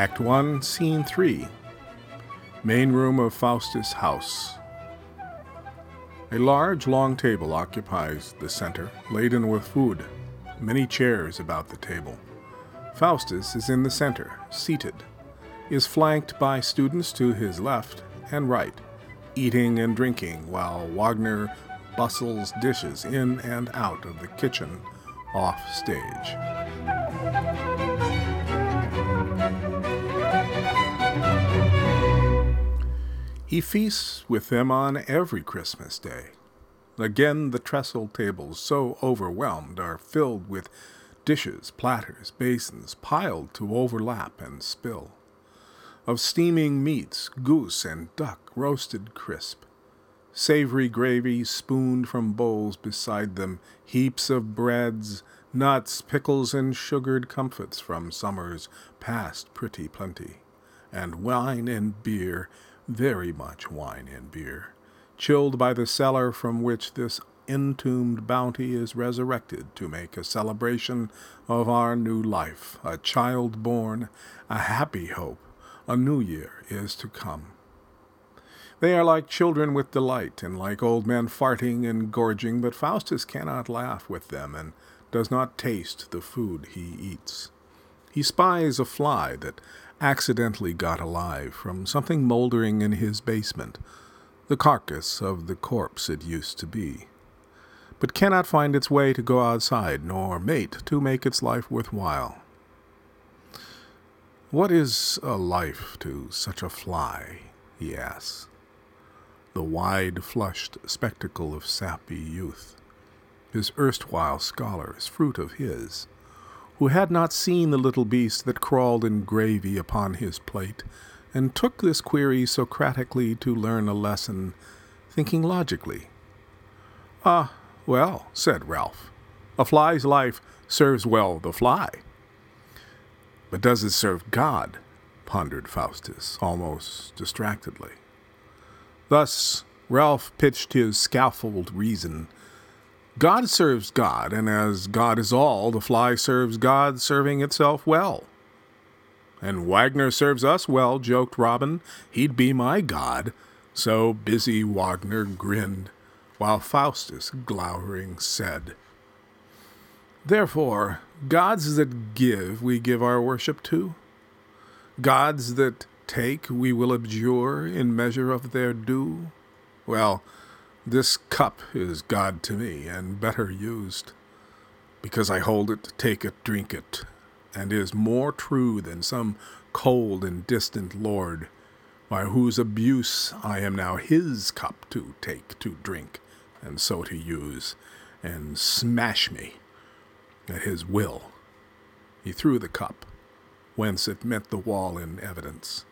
Act 1, Scene 3 Main room of Faustus' house. A large, long table occupies the center, laden with food, many chairs about the table. Faustus is in the center, seated, is flanked by students to his left and right, eating and drinking while Wagner bustles dishes in and out of the kitchen off stage. He feasts with them on every Christmas day. Again, the trestle tables, so overwhelmed, are filled with dishes, platters, basins, piled to overlap and spill. Of steaming meats, goose and duck roasted crisp, savory gravy spooned from bowls beside them, heaps of breads, nuts, pickles, and sugared comfits from summer's past pretty plenty, and wine and beer very much wine and beer, chilled by the cellar from which this entombed bounty is resurrected to make a celebration of our new life, a child born, a happy hope, a new year is to come. They are like children with delight, and like old men farting and gorging, but Faustus cannot laugh with them, and does not taste the food he eats. He spies a fly that accidentally got alive from something mouldering in his basement, the carcass of the corpse it used to be, but cannot find its way to go outside nor mate to make its life worth while. What is a life to such a fly? he asks. The wide flushed spectacle of sappy youth, his erstwhile scholars, fruit of his who had not seen the little beast that crawled in gravy upon his plate, and took this query Socratically to learn a lesson, thinking logically. Ah, well, said Ralph, a fly's life serves well the fly. But does it serve God? pondered Faustus, almost distractedly. Thus Ralph pitched his scaffold reason God serves God, and as God is all, the fly serves God, serving itself well. And Wagner serves us well, joked Robin. He'd be my God. So busy Wagner grinned, while Faustus, glowering, said, Therefore, gods that give we give our worship to, gods that take we will abjure in measure of their due. Well, this cup is God to me, and better used, because I hold it, take it, drink it, and is more true than some cold and distant lord, by whose abuse I am now his cup to take, to drink, and so to use, and smash me at his will. He threw the cup, whence it met the wall in evidence,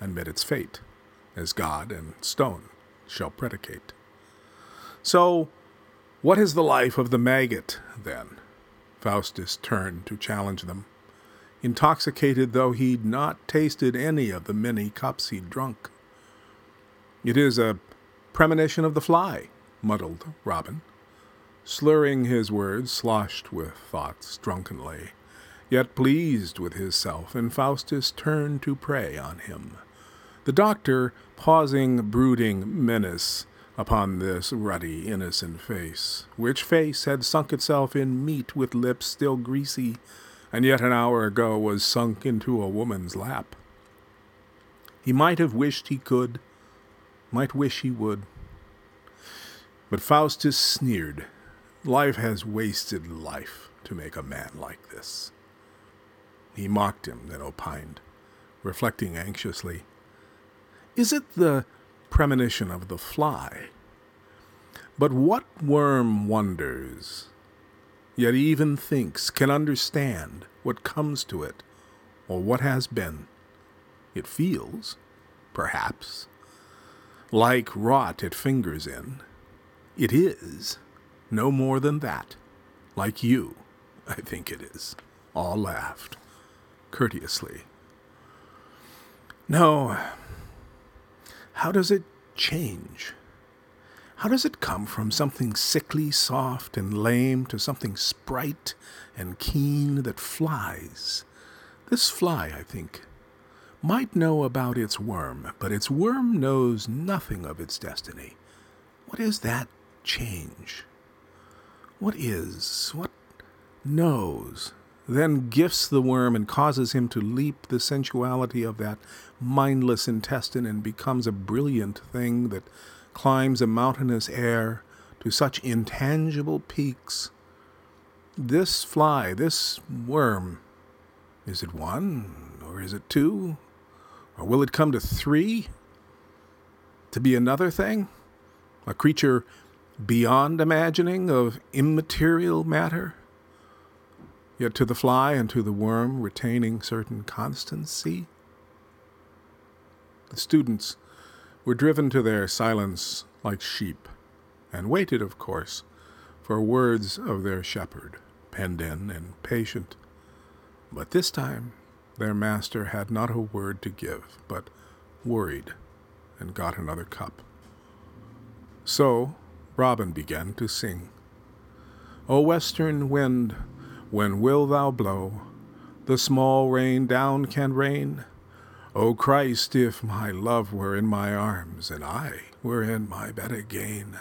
and met its fate, as God and stone shall predicate. So, what is the life of the maggot, then? Faustus turned to challenge them, intoxicated though he'd not tasted any of the many cups he'd drunk. It is a premonition of the fly, muddled Robin, slurring his words, sloshed with thoughts drunkenly, yet pleased with himself, and Faustus turned to prey on him. The doctor, pausing, brooding menace, upon this ruddy, innocent face, which face had sunk itself in meat with lips still greasy, and yet an hour ago was sunk into a woman's lap. He might have wished he could, might wish he would. But Faustus sneered. Life has wasted life to make a man like this. He mocked him, then opined, reflecting anxiously. Is it the premonition of the fly. But what worm wonders, yet even thinks, can understand what comes to it, or what has been? It feels, perhaps, like rot it fingers in. It is, no more than that, like you, I think it is. All laughed, courteously. No, how does it change? How does it come from something sickly, soft, and lame to something sprite and keen that flies? This fly, I think, might know about its worm, but its worm knows nothing of its destiny. What is that change? What is, what knows, then gifts the worm and causes him to leap the sensuality of that mindless intestine and becomes a brilliant thing that climbs a mountainous air to such intangible peaks. This fly, this worm, is it one, or is it two, or will it come to three? To be another thing? A creature beyond imagining of immaterial matter? Yet to the fly and to the worm retaining certain constancy? The students were driven to their silence like sheep, and waited, of course, for words of their shepherd, penned in and patient. But this time their master had not a word to give, but worried, and got another cup. So Robin began to sing. O western wind, when will thou blow? The small rain down can rain. O Christ, if my love were in my arms, and I were in my bed again.